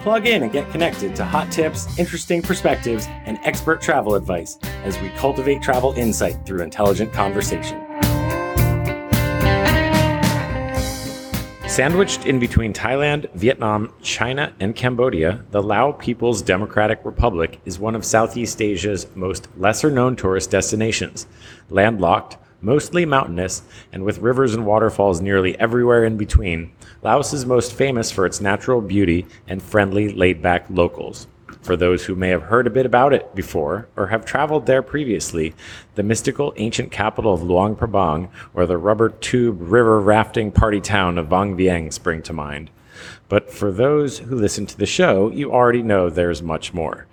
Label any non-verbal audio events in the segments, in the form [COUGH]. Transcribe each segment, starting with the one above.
Plug in and get connected to hot tips, interesting perspectives, and expert travel advice as we cultivate travel insight through intelligent conversation. Sandwiched in between Thailand, Vietnam, China, and Cambodia, the Lao People's Democratic Republic is one of Southeast Asia's most lesser known tourist destinations. Landlocked, mostly mountainous, and with rivers and waterfalls nearly everywhere in between, Laos is most famous for its natural beauty and friendly, laid back locals. For those who may have heard a bit about it before or have traveled there previously, the mystical ancient capital of Luang Prabang or the rubber tube river rafting party town of Vang Vieng spring to mind. But for those who listen to the show, you already know there's much more.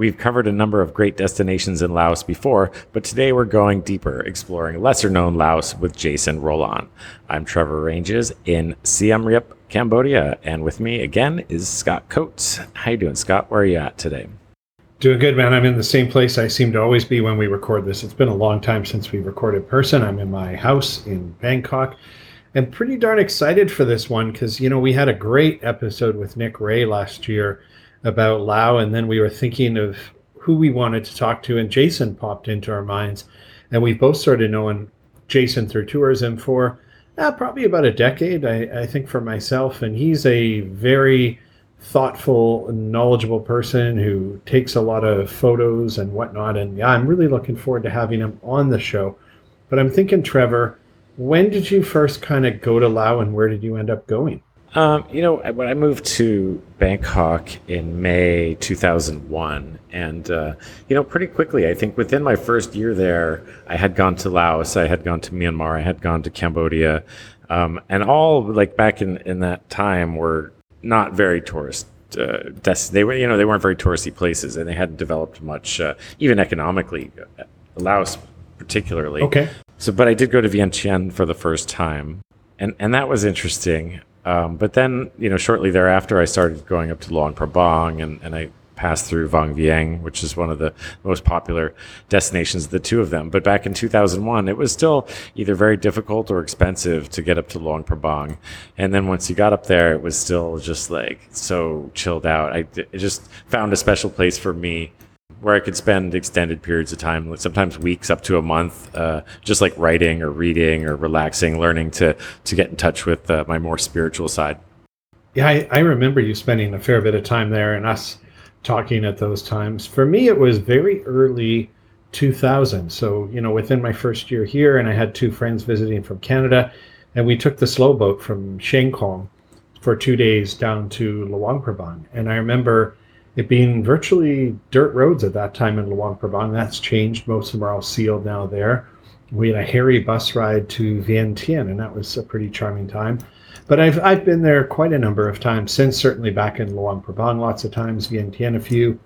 We've covered a number of great destinations in Laos before, but today we're going deeper, exploring lesser known Laos with Jason Rolan. I'm Trevor Ranges in Siem Reap, Cambodia, and with me again is Scott Coates. How you doing, Scott? Where are you at today? Doing good, man. I'm in the same place I seem to always be when we record this. It's been a long time since we recorded person. I'm in my house in Bangkok. and pretty darn excited for this one because, you know, we had a great episode with Nick Ray last year about Lao, and then we were thinking of who we wanted to talk to, and Jason popped into our minds, and we both started knowing Jason through tourism for uh, probably about a decade, I, I think, for myself, and he's a very thoughtful, knowledgeable person who takes a lot of photos and whatnot. And yeah, I'm really looking forward to having him on the show. But I'm thinking, Trevor, when did you first kind of go to Lao and where did you end up going? Um, you know, when I moved to Bangkok in May 2001, and uh, you know, pretty quickly, I think within my first year there, I had gone to Laos, I had gone to Myanmar, I had gone to Cambodia, um, and all like back in in that time were not very tourist uh, des- they were you know they weren't very touristy places and they hadn't developed much uh, even economically uh, Laos particularly Okay. so but I did go to Vientiane for the first time and and that was interesting um, but then you know shortly thereafter I started going up to Luang Prabang and and I passed through Vang Vieng which is one of the most popular destinations the two of them. But back in 2001 it was still either very difficult or expensive to get up to Luang Prabang. And then once you got up there it was still just like so chilled out. I just found a special place for me where I could spend extended periods of time, sometimes weeks up to a month, uh, just like writing or reading or relaxing, learning to to get in touch with uh, my more spiritual side. Yeah, I, I remember you spending a fair bit of time there and us talking at those times. For me, it was very early 2000. So, you know, within my first year here, and I had two friends visiting from Canada, and we took the slow boat from Chiang Khong for two days down to Luang Prabang. And I remember it being virtually dirt roads at that time in Luang Prabang. That's changed. Most of them are all sealed now there. We had a hairy bus ride to Vientiane, and that was a pretty charming time. But I've I've been there quite a number of times since. Certainly back in Luang Prabang, lots of times. Vientiane, a few,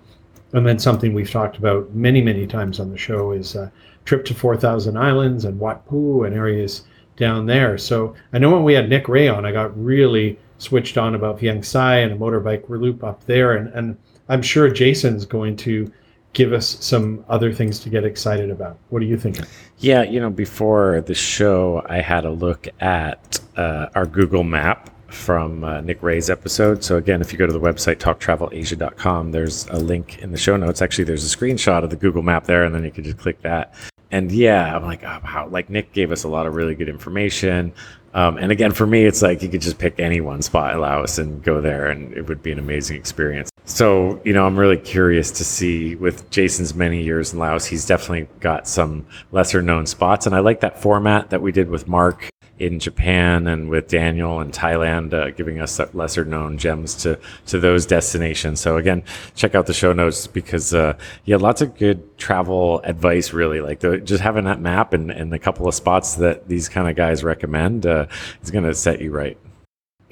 and then something we've talked about many many times on the show is a trip to Four Thousand Islands and Wat Pu and areas down there. So I know when we had Nick Ray on, I got really switched on about Vieng Sai and a motorbike loop up there, and and I'm sure Jason's going to give us some other things to get excited about. What are you thinking? Yeah, you know, before the show, I had a look at uh, our Google map from uh, Nick Ray's episode. So again, if you go to the website talktravelasia.com, there's a link in the show notes. Actually, there's a screenshot of the Google map there, and then you can just click that. And yeah, I'm like, oh, wow, like Nick gave us a lot of really good information. Um, and again, for me, it's like you could just pick any one spot in Laos and go there, and it would be an amazing experience. So, you know, I'm really curious to see with Jason's many years in Laos, he's definitely got some lesser known spots. And I like that format that we did with Mark in Japan and with Daniel in Thailand, uh, giving us lesser known gems to, to those destinations. So again, check out the show notes because, uh, yeah, lots of good travel advice, really like the, just having that map and, and a couple of spots that these kind of guys recommend, uh, is going to set you right.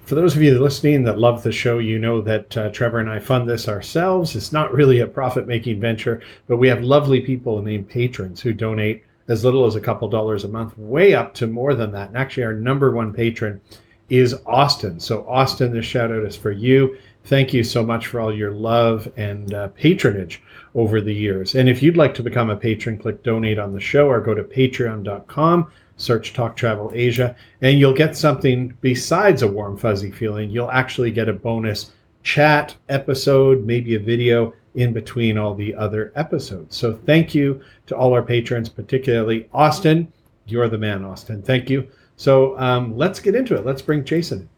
For those of you listening that love the show, you know that uh, Trevor and I fund this ourselves. It's not really a profit making venture, but we have lovely people named patrons who donate as little as a couple dollars a month, way up to more than that. And actually, our number one patron is Austin. So, Austin, this shout out is for you. Thank you so much for all your love and uh, patronage over the years. And if you'd like to become a patron, click donate on the show or go to patreon.com, search Talk Travel Asia, and you'll get something besides a warm, fuzzy feeling. You'll actually get a bonus chat episode, maybe a video in between all the other episodes. So thank you to all our patrons, particularly Austin. You're the man, Austin. Thank you. So um, let's get into it. Let's bring Jason.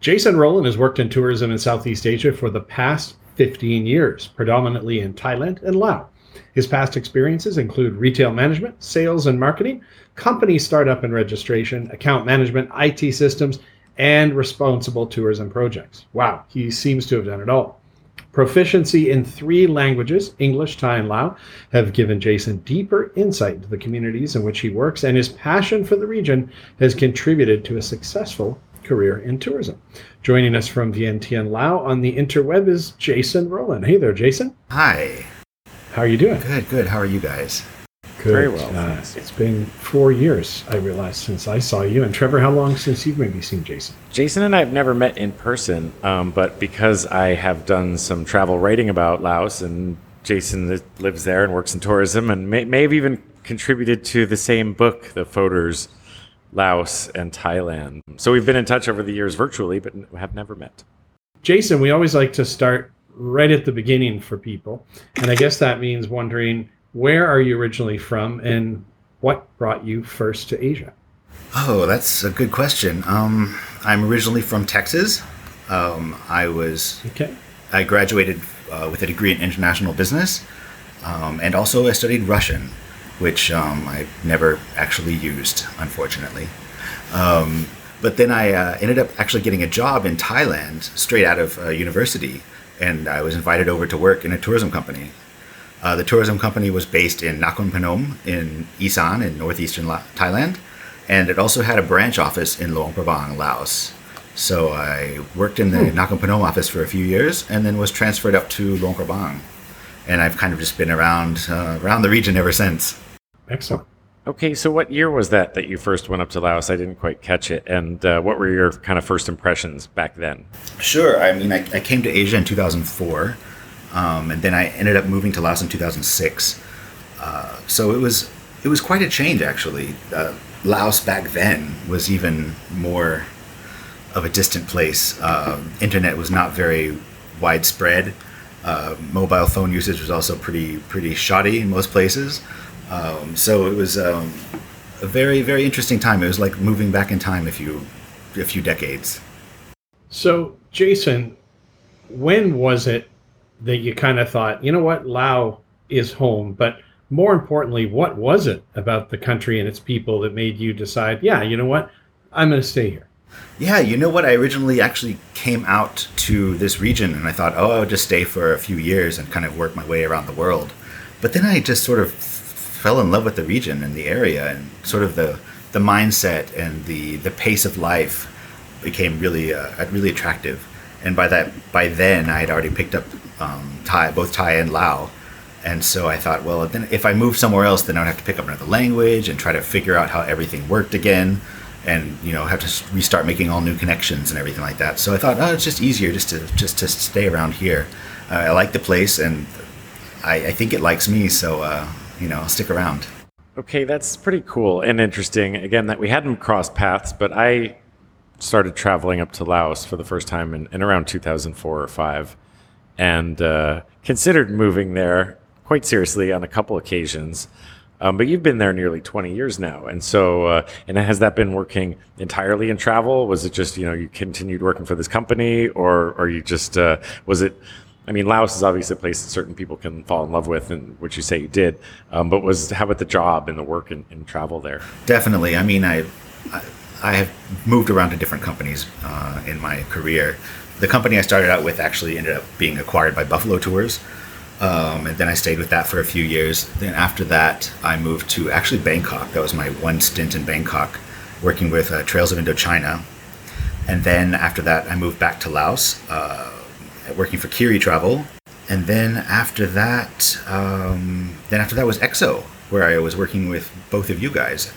Jason Rolan has worked in tourism in Southeast Asia for the past 15 years, predominantly in Thailand and Laos. His past experiences include retail management, sales and marketing, company startup and registration, account management, IT systems, and responsible tourism projects. Wow, he seems to have done it all. Proficiency in three languages, English, Thai, and Lao, have given Jason deeper insight into the communities in which he works, and his passion for the region has contributed to a successful career in tourism. Joining us from Vientiane, Lao on the interweb is Jason Rolan. Hey there, Jason. Hi. How are you doing? Good, good. How are you guys? Good. Very well, Uh, it's been four years, I realized, since I saw you. And Trevor, how long since you've maybe seen Jason? Jason and I have never met in person, um, but because I have done some travel writing about Laos, and Jason lives there and works in tourism, and may, may have even contributed to the same book, The Photos, Laos and Thailand. So we've been in touch over the years virtually, but have never met. Jason, we always like to start right at the beginning for people. And I guess that means wondering where are you originally from and what brought you first to Asia? Oh, that's a good question. Um, I'm originally from Texas. Um, I was Okay. I graduated uh, with a degree in international business, um, and also I studied Russian, which um, I never actually used, unfortunately. Um, but then I uh, ended up actually getting a job in Thailand straight out of uh, university, and I was invited over to work in a tourism company. Uh, the tourism company was based in Nakhon Phanom in Isan in northeastern La- Thailand, and it also had a branch office in Luang Prabang, Laos. So I worked in the Nakhon Phanom office for a few years, and then was transferred up to Luang Prabang, and I've kind of just been around uh, around the region ever since. Excellent. Okay, so what year was that that you first went up to Laos? I didn't quite catch it. And uh, what were your kind of first impressions back then? Sure. I mean, I, I came to Asia in 2004, um, and then I ended up moving to Laos in 2006. Uh, so it was it was quite a change, actually. Uh, Laos back then was even more of a distant place. Uh, internet was not very widespread. Uh, mobile phone usage was also pretty pretty shoddy in most places. Um, so it was um, a very very interesting time. It was like moving back in time a few a few decades. So, Jason, when was it that you kind of thought, you know what, Lao is home? But more importantly, what was it about the country and its people that made you decide, yeah, you know what, I'm going to stay here? Yeah, you know what? I originally actually came out to this region and I thought, oh, I'll just stay for a few years and kind of work my way around the world. But then I just sort of fell in love with the region and the area and sort of the, the mindset and the, the pace of life became really uh, really attractive. And by that by then I had already picked up um, Thai, both Thai and Lao. And so I thought, well, then if I move somewhere else, then I'd have to pick up another language and try to figure out how everything worked again and you know have to restart making all new connections and everything like that. So I thought, oh, it's just easier just to just to stay around here. Uh, I like the place, and I, I think it likes me. So uh, you know, stick around. Okay, that's pretty cool and interesting. Again, that we hadn't crossed paths, but I started traveling up to Laos for the first time in, in around 2004 or five, and uh, considered moving there quite seriously on a couple occasions. Um, but you've been there nearly 20 years now, and so uh, and has that been working entirely in travel? Was it just you know you continued working for this company, or or you just uh, was it? I mean, Laos is obviously a place that certain people can fall in love with, and which you say you did. Um, but was how about the job and the work and, and travel there? Definitely. I mean, I, I, have moved around to different companies uh, in my career. The company I started out with actually ended up being acquired by Buffalo Tours. Um, and then I stayed with that for a few years. Then after that, I moved to actually Bangkok. That was my one stint in Bangkok, working with uh, Trails of Indochina. And then after that, I moved back to Laos, uh, working for Khiri Travel. And then after that, um, then after that was EXO. where I was working with both of you guys.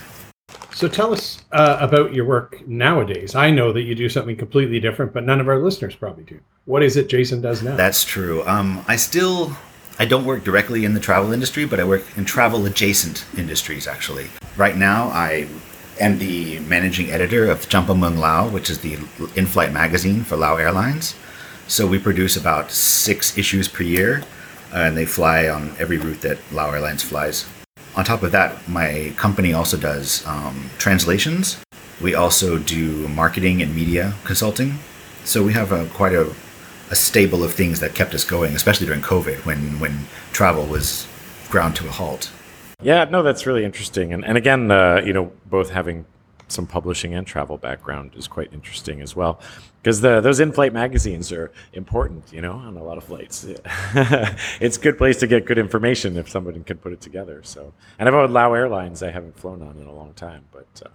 So tell us uh, about your work nowadays. I know that you do something completely different, but none of our listeners probably do. What is it Jason does now? That's true. Um, I still I don't work directly in the travel industry, but I work in travel adjacent industries actually. Right now, I am the managing editor of Champa Meuang Lao, which is the in-flight magazine for Lao Airlines. So we produce about six issues per year, and they fly on every route that Lao Airlines flies. On top of that, my company also does um, translations. We also do marketing and media consulting. So we have a, quite a, a stable of things that kept us going, especially during COVID when, when travel was ground to a halt. Yeah, no, that's really interesting. And, and again, uh, you know, both having some publishing and travel background is quite interesting as well. Because the those in-flight magazines are important you know on a lot of flights. [LAUGHS] It's a good place to get good information if somebody can put it together so. And about lao airlines i haven't flown on in a long time but uh,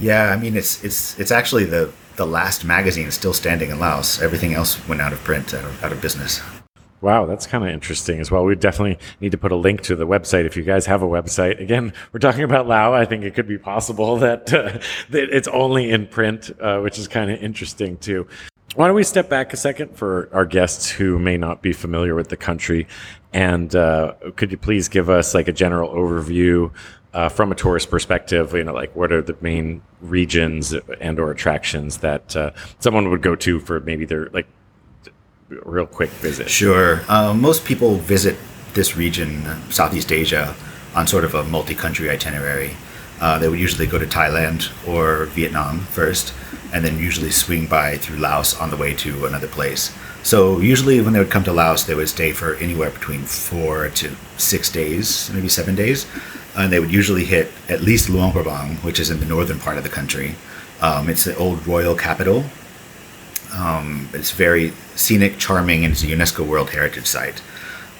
yeah i mean it's it's it's actually the the last magazine still standing in laos. Everything else went out of print out of, out of business Wow, that's kind of interesting as well. We definitely need to put a link to the website if you guys have a website. Again, we're talking about Lao. I think it could be possible [LAUGHS] that, uh, that it's only in print, uh, which is kind of interesting too. Why don't we step back a second for our guests who may not be familiar with the country, and uh, could you please give us like a general overview uh, from a tourist perspective? You know, like what are the main regions and or attractions that uh, someone would go to for maybe their like real quick visit? Sure. Uh, most people visit this region, Southeast Asia, on sort of a multi country itinerary. Uh, they would usually go to Thailand or Vietnam first, and then usually swing by through Laos on the way to another place. So, usually, when they would come to Laos, they would stay for anywhere between four to six days, maybe seven days. And they would usually hit at least Luang Prabang, which is in the northern part of the country. Um, it's the old royal capital. Um, it's very scenic, charming, and it's a UNESCO World Heritage Site.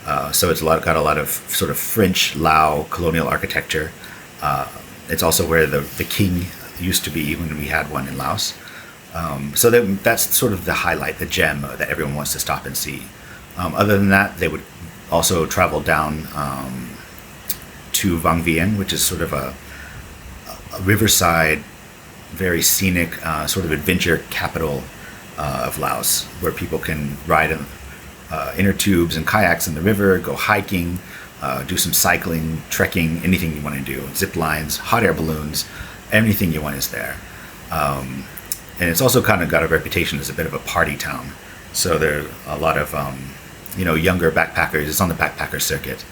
Uh, so it's a lot got a lot of sort of French Lao colonial architecture. Uh, it's also where the, the king used to be when we had one in Laos. Um, so that, that's sort of the highlight, the gem that everyone wants to stop and see. Um, other than that, they would also travel down um, to Vang Vieng, which is sort of a, a riverside, very scenic, uh, sort of adventure capital uh, of Laos, where people can ride in uh, inner tubes and kayaks in the river, go hiking, uh, do some cycling, trekking, anything you want to do. Zip lines, hot air balloons, anything you want is there. Um, and it's also kind of got a reputation as a bit of a party town. So there are a lot of um, you know younger backpackers. It's on the backpacker circuit.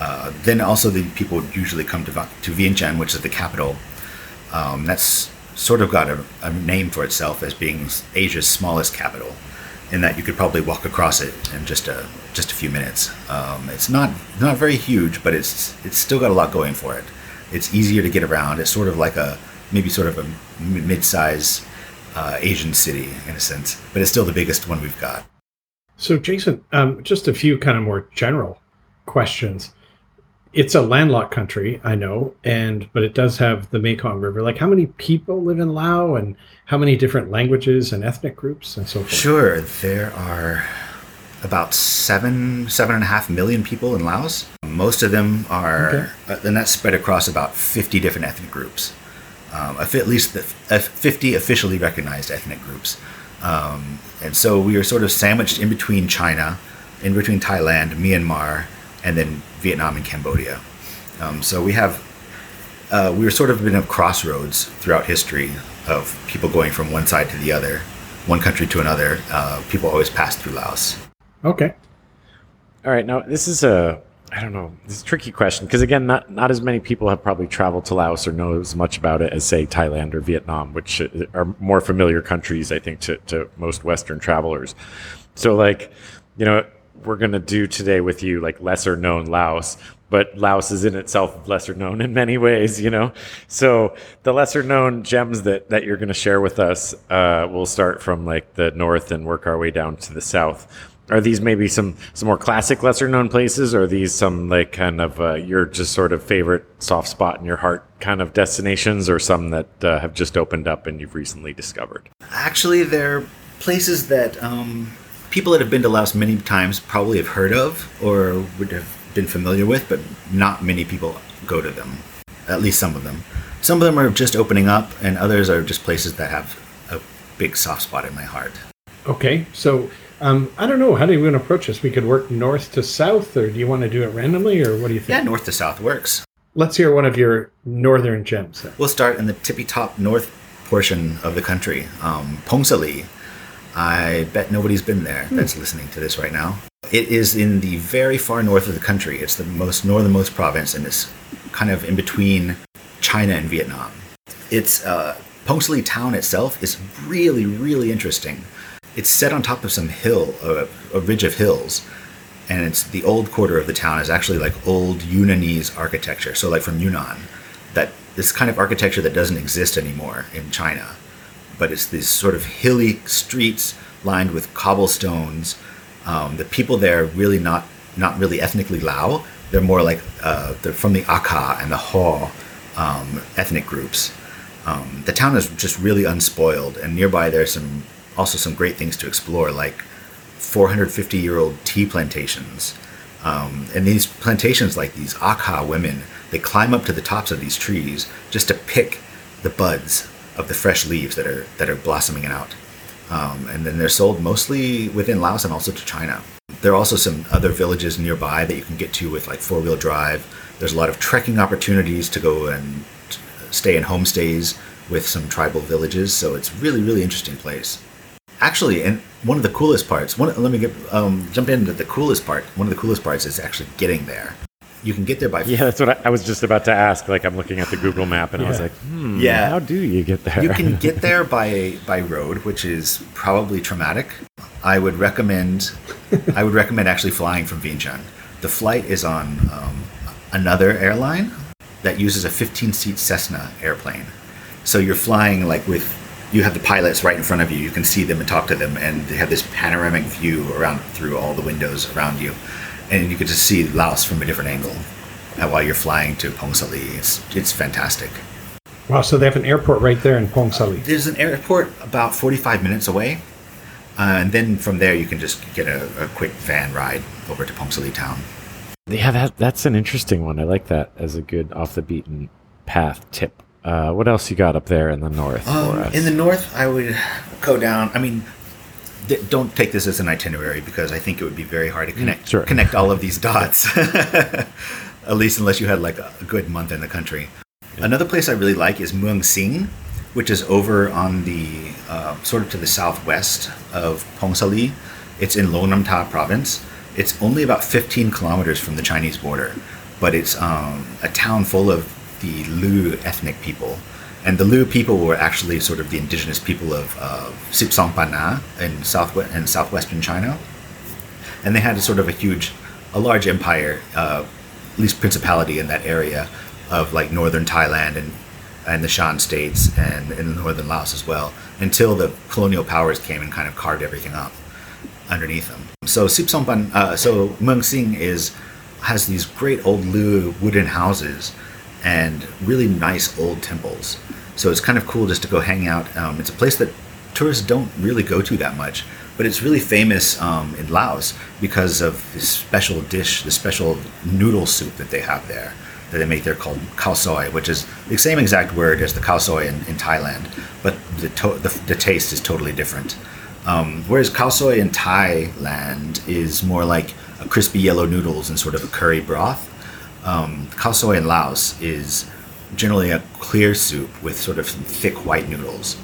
Uh, then also the people usually come to to Vientiane, which is the capital. Um, that's sort of got a, a, name for itself as being Asia's smallest capital, in that you could probably walk across it in just a just a few minutes. Um, it's not not very huge, but it's it's still got a lot going for it. It's easier to get around. It's sort of like a maybe sort of a mid-size uh, Asian city in a sense, but it's still the biggest one we've got. So, Jason, um, just a few kind of more general questions it's a landlocked country, I know, and but it does have the Mekong River. Like, how many people live in Laos, and how many different languages and ethnic groups, and so forth? Sure, there are about seven, seven and a half million people in Laos. Most of them are, okay. uh, and that's spread across about fifty different ethnic groups. Um, at least the, fifty officially recognized ethnic groups, um, and so we are sort of sandwiched in between China, in between Thailand, Myanmar, and then Vietnam and Cambodia. Um, so we have uh, we were sort of been at crossroads throughout history of people going from one side to the other, one country to another. Uh, people always pass through Laos. Okay. All right. Now this is a I don't know. This is a tricky question because again, not not as many people have probably traveled to Laos or know as much about it as say Thailand or Vietnam, which are more familiar countries, I think, to, to most Western travelers. So like, you know, we're going to do today with you, like lesser known Laos, but Laos is in itself lesser known in many ways, you know? So the lesser known gems that, that you're going to share with us, uh, we'll start from like the north and work our way down to the south. Are these maybe some, some more classic lesser known places? Or are these some like kind of uh, your just sort of favorite soft spot in your heart kind of destinations or some that uh, have just opened up and you've recently discovered? Actually, they're places that, um people that have been to Laos many times probably have heard of or would have been familiar with, but not many people go to them. At least some of them. Some of them are just opening up, and others are just places that have a big soft spot in my heart. Okay, so um, I don't know. How do you want to approach this? We could work north to south, or do you want to do it randomly, or what do you think? Yeah, north to south works. Let's hear one of your northern gems. Then. We'll start in the tippy top north portion of the country, um, Pongsali. I bet nobody's been there that's listening to this right now. It is in the very far north of the country. It's the most northernmost province, and it's kind of in between China and Vietnam. It's uh, Pongsali town itself is really, really interesting. It's set on top of some hill, a, a ridge of hills, and it's the old quarter of the town is actually like old Yunnanese architecture. So like from Yunnan, that this kind of architecture that doesn't exist anymore in China, but it's these sort of hilly streets lined with cobblestones. Um, the people there are really not not really ethnically Lao. They're more like uh, they're from the Akha and the Ho um, ethnic groups. Um, the town is just really unspoiled, and nearby there's some also some great things to explore, like 450 year old tea plantations. Um, and these plantations, like these Akha women, they climb up to the tops of these trees just to pick the buds of the fresh leaves that are that are blossoming out. Um, and then they're sold mostly within Laos and also to China. There are also some other villages nearby that you can get to with like four wheel drive. There's a lot of trekking opportunities to go and stay in homestays with some tribal villages. So it's really really interesting place. Actually, and one of the coolest parts. One, let me get um, jump into the coolest part. One of the coolest parts is actually getting there. You can get there by Yeah, that's what I, I was just about to ask. Like, I'm looking at the Google map, and I was like, hmm, Yeah. how do you get there? You can get there [LAUGHS] by by road, which is probably traumatic. I would recommend I would recommend actually flying from Vientiane. The flight is on um, another airline that uses a 15 seat Cessna airplane. So you're flying like with you have the pilots right in front of you. You can see them and talk to them, and they have this panoramic view around through all the windows around you, and you can just see Laos from a different angle. uh, While you're flying to Pongsali, it's it's fantastic. Wow, so they have an airport right there in Pongsali. There's an airport about 45 minutes away, uh, and then from there you can just get a, a quick van ride over to Pongsali town. Yeah, that that's an interesting one. I like that as a good off the beaten path tip. Uh, what else you got up there in the north for Um, us? in the north, I would go down. I mean, don't take this as an itinerary because I think it would be very hard to connect sure. connect all of these dots. [LAUGHS] At least unless you had like a good month in the country. Another place I really like is Muang Sing, which is over on the uh, sort of to the southwest of Pongsali. It's in Luang Namtha province. It's only about 15 kilometers from the Chinese border, but it's um, a town full of the Lu ethnic people. And the Lu people were actually sort of the indigenous people of uh, Sipsong Panna in southwest in southwestern China, and they had a sort of a huge, a large empire, uh, at least principality in that area of like northern Thailand and and the Shan states and in northern Laos as well, until the colonial powers came and kind of carved everything up underneath them. So Sipsongpan, uh, so Muang Sing is has these great old Lu wooden houses and really nice old temples. So it's kind of cool just to go hang out. Um, it's a place that tourists don't really go to that much, but it's really famous um, in Laos because of this special dish, the special noodle soup that they have there that they make there called khao soi, which is the same exact word as the khao soi in, in Thailand, but the, to- the, the taste is totally different. Um, whereas khao soi in Thailand is more like crispy yellow noodles and sort of a curry broth. Um, khao soi in Laos is generally a clear soup with sort of thick white noodles,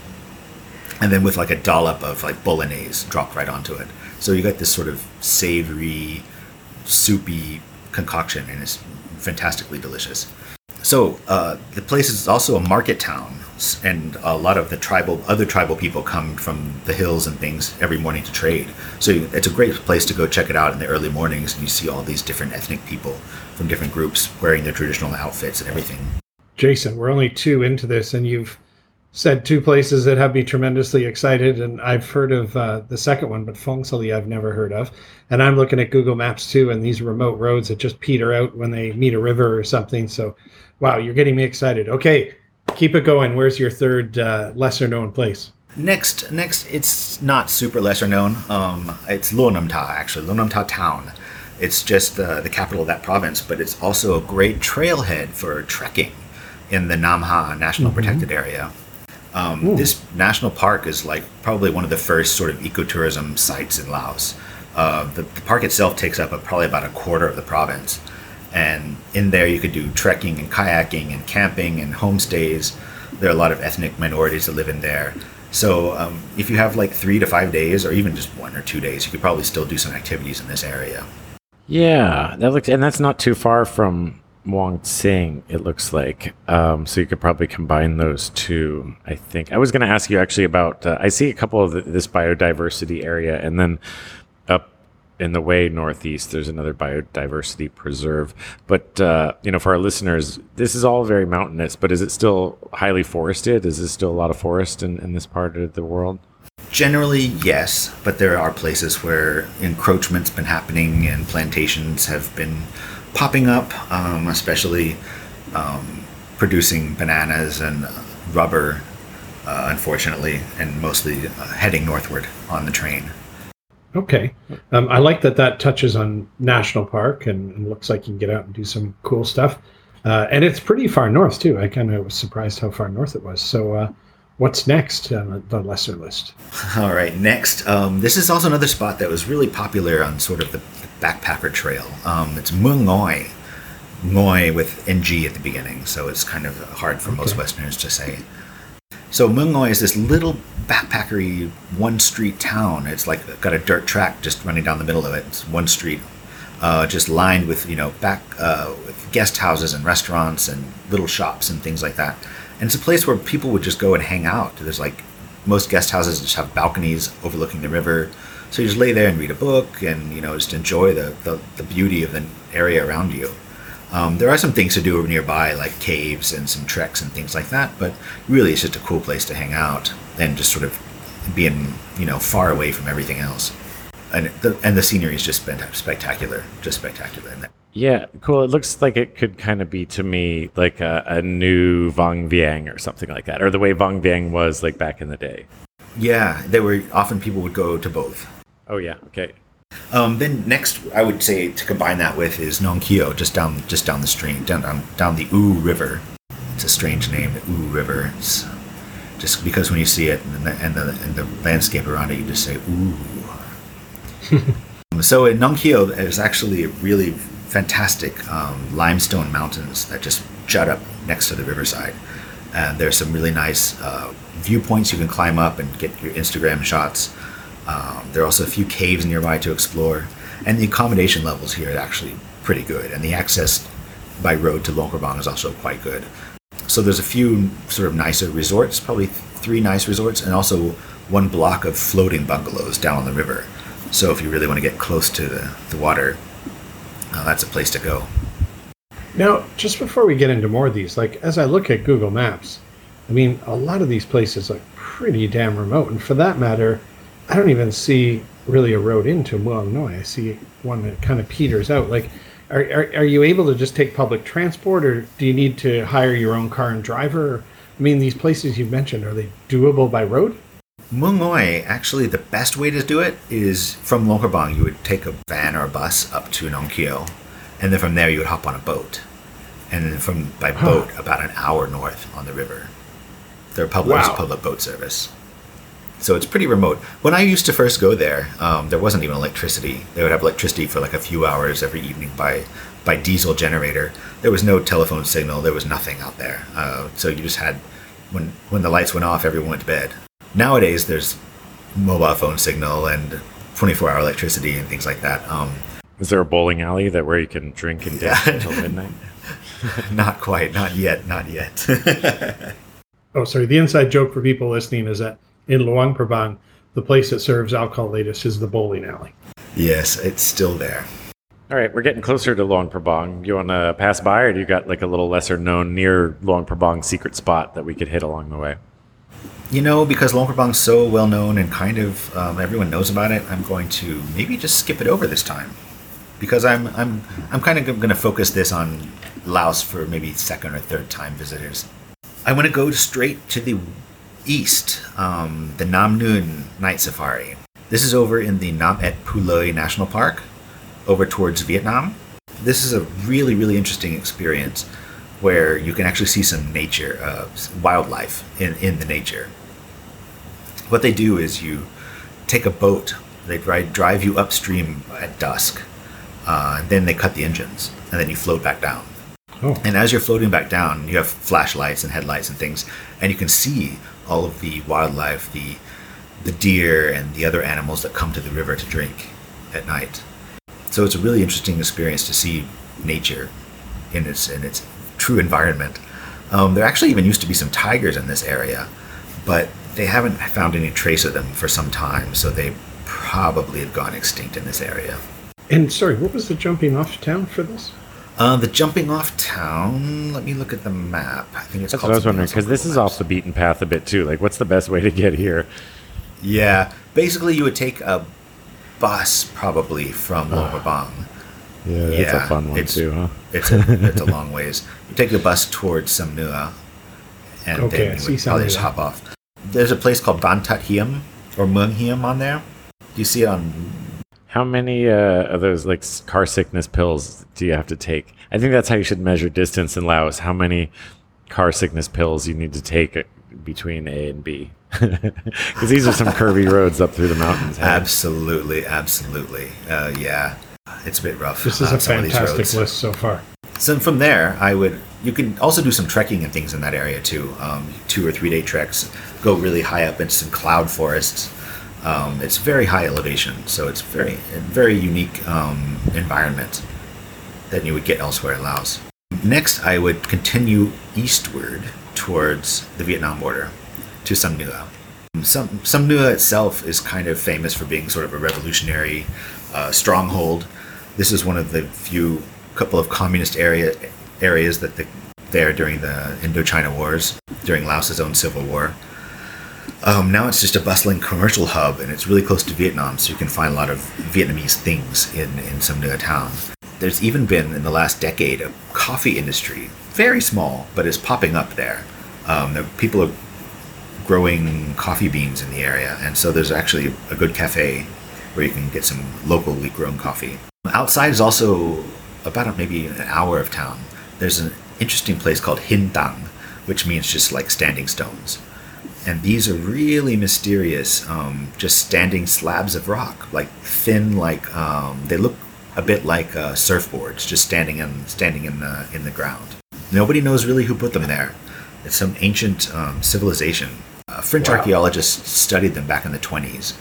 and then with like a dollop of like bolognese dropped right onto it. So you get this sort of savory, soupy concoction, and it's fantastically delicious. So uh, the place is also a market town, and a lot of the tribal, other tribal people come from the hills and things every morning to trade. So it's a great place to go check it out in the early mornings, and you see all these different ethnic people from different groups wearing their traditional outfits and everything. Jason, we're only two into this, and you've said two places that have me tremendously excited. And I've heard of uh, the second one, but Fengsali I've never heard of. And I'm looking at Google Maps too, and these remote roads that just peter out when they meet a river or something. So, wow, you're getting me excited. Okay, keep it going. Where's your third uh, lesser known place? Next, next, it's not super lesser known. Um, it's Luang Namtha actually, Luang Namtha town. It's just uh, the capital of that province, but it's also a great trailhead for trekking in the Nam Ha National Protected Area. Um, this national park is like probably one of the first sort of ecotourism sites in Laos. Uh, the, the park itself takes up a, probably about a quarter of the province, and in there you could do trekking and kayaking and camping and homestays. There are a lot of ethnic minorities that live in there. So um, if you have like three to five days, or even just one or two days, you could probably still do some activities in this area. Yeah, that looks, and that's not too far from Muang Sing, it looks like. Um, so you could probably combine those two, I think. I was going to ask you actually about, uh, I see a couple of the, this biodiversity area, and then up in the way northeast, there's another biodiversity preserve. But, uh, you know, for our listeners, this is all very mountainous, but is it still highly forested? Is there still a lot of forest in, in this part of the world? Generally, yes, but there are places where encroachment's been happening and plantations have been popping up, um, especially um, producing bananas and rubber, uh, unfortunately, and mostly uh, heading northward on the train. Okay. Um, I like that that touches on national park and, and, looks like you can get out and do some cool stuff. Uh, and it's pretty far north, too. I kind of was surprised how far north it was. So, uh, what's next on the lesser list? [LAUGHS] All right, next. Um, this is also another spot that was really popular on sort of the backpacker trail. Um, it's Muang Ngoi, Ngoi with NG at the beginning, so it's kind of hard for okay. most Westerners to say. So Muang Ngoi is this little backpackery one street town. It's like got a dirt track just running down the middle of it. It's one street, uh, just lined with you know back uh, with guest houses and restaurants and little shops and things like that. And it's a place where people would just go and hang out. There's like most guest houses just have balconies overlooking the river. So you just lay there and read a book and, you know, just enjoy the, the, the beauty of the area around you. Um, there are some things to do nearby, like caves and some treks and things like that, but really it's just a cool place to hang out and just sort of being, you know, far away from everything else. And the, and the scenery is just spectacular, just spectacular. Yeah, cool. It looks like it could kind of be to me like a, a new Vang Vieng or something like that, or the way Vang Vieng was like back in the day. Yeah, there were often people would go to both. Oh yeah, okay. Um, then next, I would say to combine that with is Nong Khiaw, just down just down the stream, down down, down the U River. It's a strange name, the U River. It's just because when you see it and the, and the, and the landscape around it, you just say ooh. [LAUGHS] so in Nong Khiaw, there's actually really fantastic um, limestone mountains that just jut up next to the riverside. And there's some really nice uh, viewpoints you can climb up and get your Instagram shots. Um, there are also a few caves nearby to explore, and the accommodation levels here are actually pretty good, and the access by road to Luang Prabang is also quite good. So there's a few sort of nicer resorts, probably three nice resorts, and also one block of floating bungalows down on the river. So if you really want to get close to the, the water, uh, that's a place to go. Now, just before we get into more of these, like as I look at Google Maps, I mean, a lot of these places are pretty damn remote. And for that matter, I don't even see really a road into Muang Ngoi. I see one that kind of peters out. Like, are, are, are you able to just take public transport or do you need to hire your own car and driver? I mean, these places you've mentioned, are they doable by road? Ngoi, actually, the best way to do it is from Luang you would take a van or a bus up to Nong Khiaw, and then from there you would hop on a boat. And then from by boat, about an hour north on the river. There public, wow. public boat service. So it's pretty remote. When I used to first go there, um, there wasn't even electricity. They would have electricity for like a few hours every evening by by diesel generator. There was no telephone signal. There was nothing out there. Uh, so you just had when when the lights went off, everyone went to bed. Nowadays, there's mobile phone signal and 24 hour electricity and things like that. Um, Is there a bowling alley that where you can drink and dance until midnight? [LAUGHS] not quite. Not yet. Not yet. [LAUGHS] oh, sorry. The inside joke for people listening is that in Luang Prabang, the place that serves alcohol latest is the bowling alley. Yes, it's still there. All right, we're getting closer to Luang Prabang. You want to pass by, or do you got like a little lesser known near Luang Prabang secret spot that we could hit along the way? You know, because Luang Prabang's so well known and kind of um, everyone knows about it, I'm going to maybe just skip it over this time, because I'm I'm I'm kind of going to focus this on Laos for maybe second or third time visitors. I want to go straight to the east, um, the Nam Nern Night Safari. This is over in the Nam Et Phou Louey National Park. over towards Vietnam. This is a really, really interesting experience where you can actually see some nature, uh, wildlife in, in the nature. What they do is you take a boat, they drive, drive you upstream at dusk, uh, and then they cut the engines, and then you float back down. Oh, And as you're floating back down, you have flashlights and headlights and things, and you can see all of the wildlife, the the deer and the other animals that come to the river to drink at night. So it's a really interesting experience to see nature in its in its true environment. Um, there actually even used to be some tigers in this area, but they haven't found any trace of them for some time, so they probably have gone extinct in this area. and sorry, what was the jumping off town for this? Uh, the jumping off town. Let me look at the map. I think it's That's called what I was wondering because this is Maps. off the beaten path a bit too. Like, what's the best way to get here? Yeah, basically, you would take a bus probably from Luang Prabang. Yeah, that's Yeah, a fun one it's- too, huh? It's a, it's a long ways. You take the bus towards Samnua, and Okay, then you see would probably just hop off. There's a place called Ban Tat Hiem or Mung Hiem on there. Do you see it on? How many uh, of those like car sickness pills do you have to take? I think that's how you should measure distance in Laos. How many car sickness pills you need to take uh, between A and B? [LAUGHS] Because these are some curvy [LAUGHS] roads up through the mountains. hey? Absolutely, absolutely. Uh, yeah, it's a bit rough. This is on a some of these fantastic list so far. So from there, I would. You can also do some trekking and things in that area too. Um, two or three day treks. Go really high up into some cloud forests. Um, it's very high elevation, so it's very a very unique um, environment that you would get elsewhere in Laos. Next, I would continue eastward towards the Vietnam border to Sam Nua. Sam Nua itself is kind of famous for being sort of a revolutionary uh, stronghold. This is one of the few couple of communist area areas that the, there during the Indochina Wars, during Laos's own civil war. Um, now it's just a bustling commercial hub, and it's really close to Vietnam, so you can find a lot of Vietnamese things in in Nua town. There's even been in the last decade a coffee industry, very small, but is popping up there. Um, there people are growing coffee beans in the area, and so there's actually a good cafe where you can get some locally grown coffee. Outside is also about maybe an hour of town. There's an interesting place called Hin Tang, which means just like standing stones. And these are really mysterious, um, just standing slabs of rock, like thin, like um, they look a bit like uh, surfboards, just standing in standing in the in the ground. Nobody knows really who put them there. It's some ancient um, civilization. A French Wow. archaeologist studied them back in the 20s,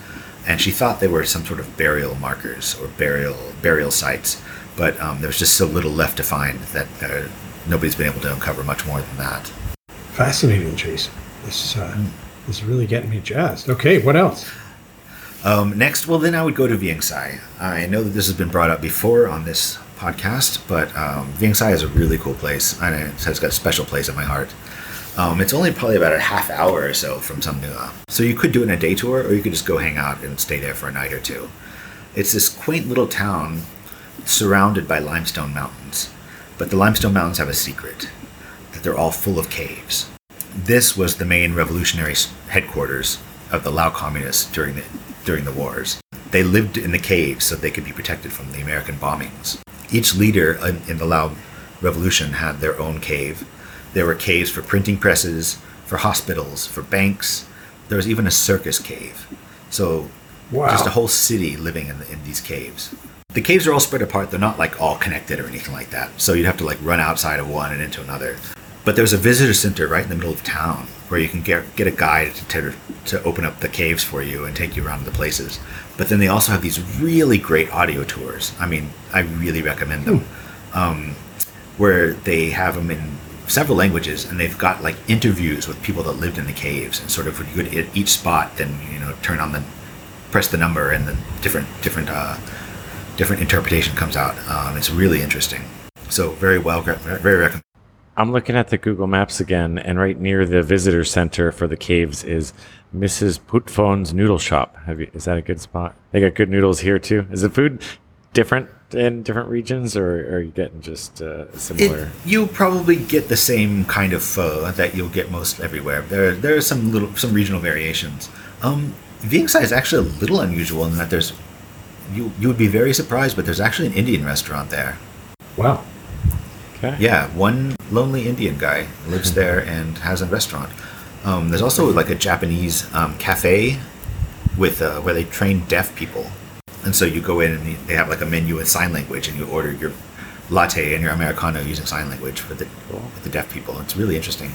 and she thought they were some sort of burial markers or burial burial sites. But um, there was just so little left to find that uh, nobody's been able to uncover much more than that. Fascinating, Jason. This uh, this is really getting me jazzed. Okay, what else? Um, next, well, then I would go to Vieng Sai. I know that this has been brought up before on this podcast, but um, Vieng Sai is a really cool place, and it has got a special place in my heart. Um, it's only probably about a half hour or so from Samnua. So you could do it in a day tour, or you could just go hang out and stay there for a night or two. It's this quaint little town surrounded by limestone mountains. But the limestone mountains have a secret that they're all full of caves. This was the main revolutionary headquarters of the Lao communists during the during the wars. They lived in the caves so they could be protected from the American bombings. Each leader in, in the Lao revolution had their own cave. There were caves for printing presses, for hospitals, for banks. There was even a circus cave. So Wow. just a whole city living in, in these caves. The caves are all spread apart. They're not like all connected or anything like that. So you'd have to like run outside of one and into another. But there's a visitor center right in the middle of town where you can get get a guide to, to to open up the caves for you and take you around the places. But then they also have these really great audio tours. I mean, I really recommend them. Um, where they have them in several languages and they've got like interviews with people that lived in the caves and sort of when you go to each spot then you know turn on the press the number and the different different uh, different interpretation comes out um, it's really interesting so very well very recommend I'm looking at the Google Maps again, and right near the visitor center for the caves is Mrs. Putphone's Noodle Shop. Have you, is that a good spot? They got good noodles here too. Is the food different in different regions, or are you getting just uh, similar? it, you probably get the same kind of pho that you'll get most everywhere. There, there are some little, some regional variations. Um, Viengsa is actually a little unusual in that there's you you would be very surprised, but there's actually an Indian restaurant there. Wow. Okay. Yeah, one lonely Indian guy lives there and has a restaurant. Um, there's also like a Japanese um, cafe with uh, where they train deaf people, and so you go in and they have like a menu in sign language, and you order your latte and your americano using sign language for the with the deaf people. It's really interesting.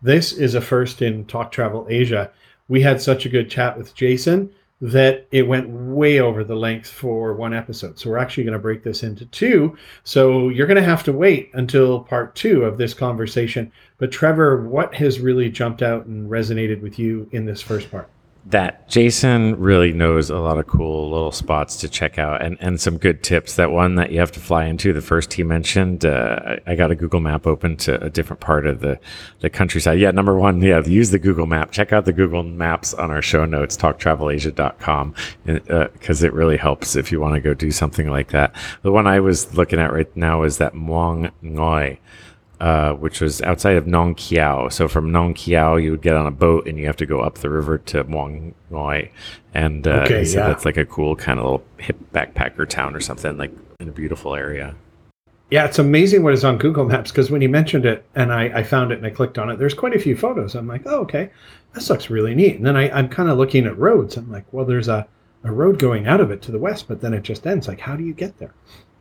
This is a first in Talk Travel Asia. We had such a good chat with Jason that it went way over the length for one episode. So we're actually going to break this into two. So you're going to have to wait until part two of this conversation. But Trevor, what has really jumped out and resonated with you in this first part? That Jason really knows a lot of cool little spots to check out and, and some good tips. That one that you have to fly into, the first he mentioned, uh, I, I got a Google map open to a different part of the, the countryside. Yeah, number one, yeah, use the Google map. Check out the Google maps on our show notes, talktravelasia.com, because uh, it really helps if you want to go do something like that. The one I was looking at right now is that Muang Ngoi uh, which was outside of Nong Khiaw. So from Nong Khiaw, you would get on a boat and you have to go up the river to Muang Ngoi. And uh, Okay, so yeah. that's like a cool kind of little hip backpacker town or something, like in a beautiful area. Yeah, it's amazing what is on Google Maps because when he mentioned it and I, I found it and I clicked on it, there's quite a few photos. I'm like, oh, okay, this looks really neat. And then I, I'm kind of looking at roads. I'm like, well, there's a, a road going out of it to the west, but then it just ends. Like, how do you get there?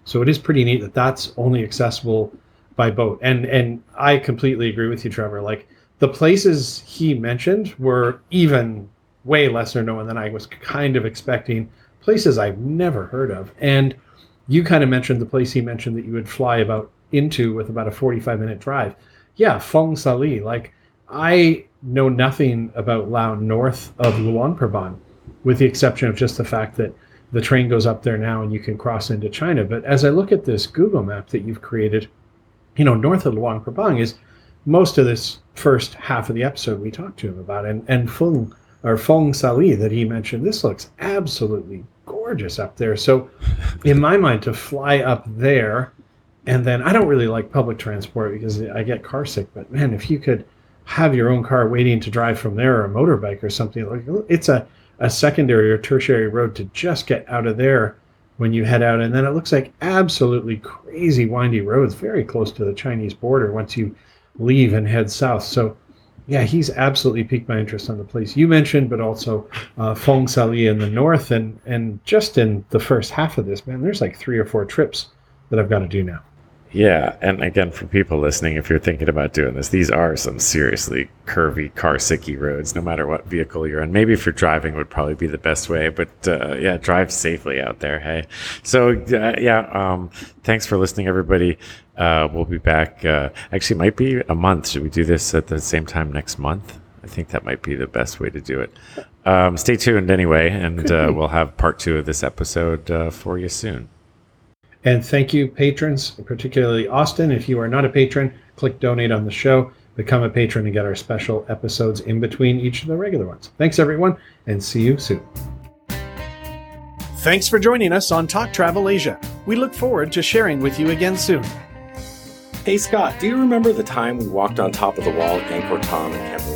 So it is pretty neat that that's only accessible by boat. And and I completely agree with you, Trevor. Like the places he mentioned were even way lesser known than I was kind of expecting. Places I've never heard of. And you kind of mentioned the place he mentioned that you would fly about into with about a 45 minute drive. Yeah, Fong Sali. Like I know nothing about Lao north of Luang Prabang, with the exception of just the fact that the train goes up there now and you can cross into China. But as I look at this Google map that you've created, you know, north of Luang Prabang is most of this first half of the episode we talked to him about. And and Fung or Fong Sali that he mentioned, this looks absolutely gorgeous up there. So [LAUGHS] in my mind, to fly up there and then I don't really like public transport because I get car sick, but man, if you could have your own car waiting to drive from there or a motorbike or something like it's a, a secondary or tertiary road to just get out of there when you head out. And then it looks like absolutely crazy windy roads very close to the Chinese border once you leave and head south. So yeah, he's absolutely piqued my interest on the place you mentioned, but also uh, Fong Sali in the north, and and just in the first half of this, man, there's like three or four trips that I've got to do now. Yeah, and again, for people listening, if you're thinking about doing this, these are some seriously curvy, car sicky roads. No matter what vehicle you're in, maybe if you're driving, would probably be the best way. But uh, yeah, drive safely out there. Hey, so uh, yeah, um, thanks for listening, everybody. Uh, we'll be back. Uh, actually, it might be a month. Should we do this at the same time next month? I think that might be the best way to do it. Um, stay tuned anyway, and uh, we'll have part two of this episode uh, for you soon. And thank you, patrons, particularly Austin. If you are not a patron, click donate on the show, become a patron, and get our special episodes in between each of the regular ones. Thanks, everyone, and see you soon. Thanks for joining us on Talk Travel Asia. We look forward to sharing with you again soon. Hey Scott, do you remember the time we walked on top of the wall at Angkor Thom in Cambodia?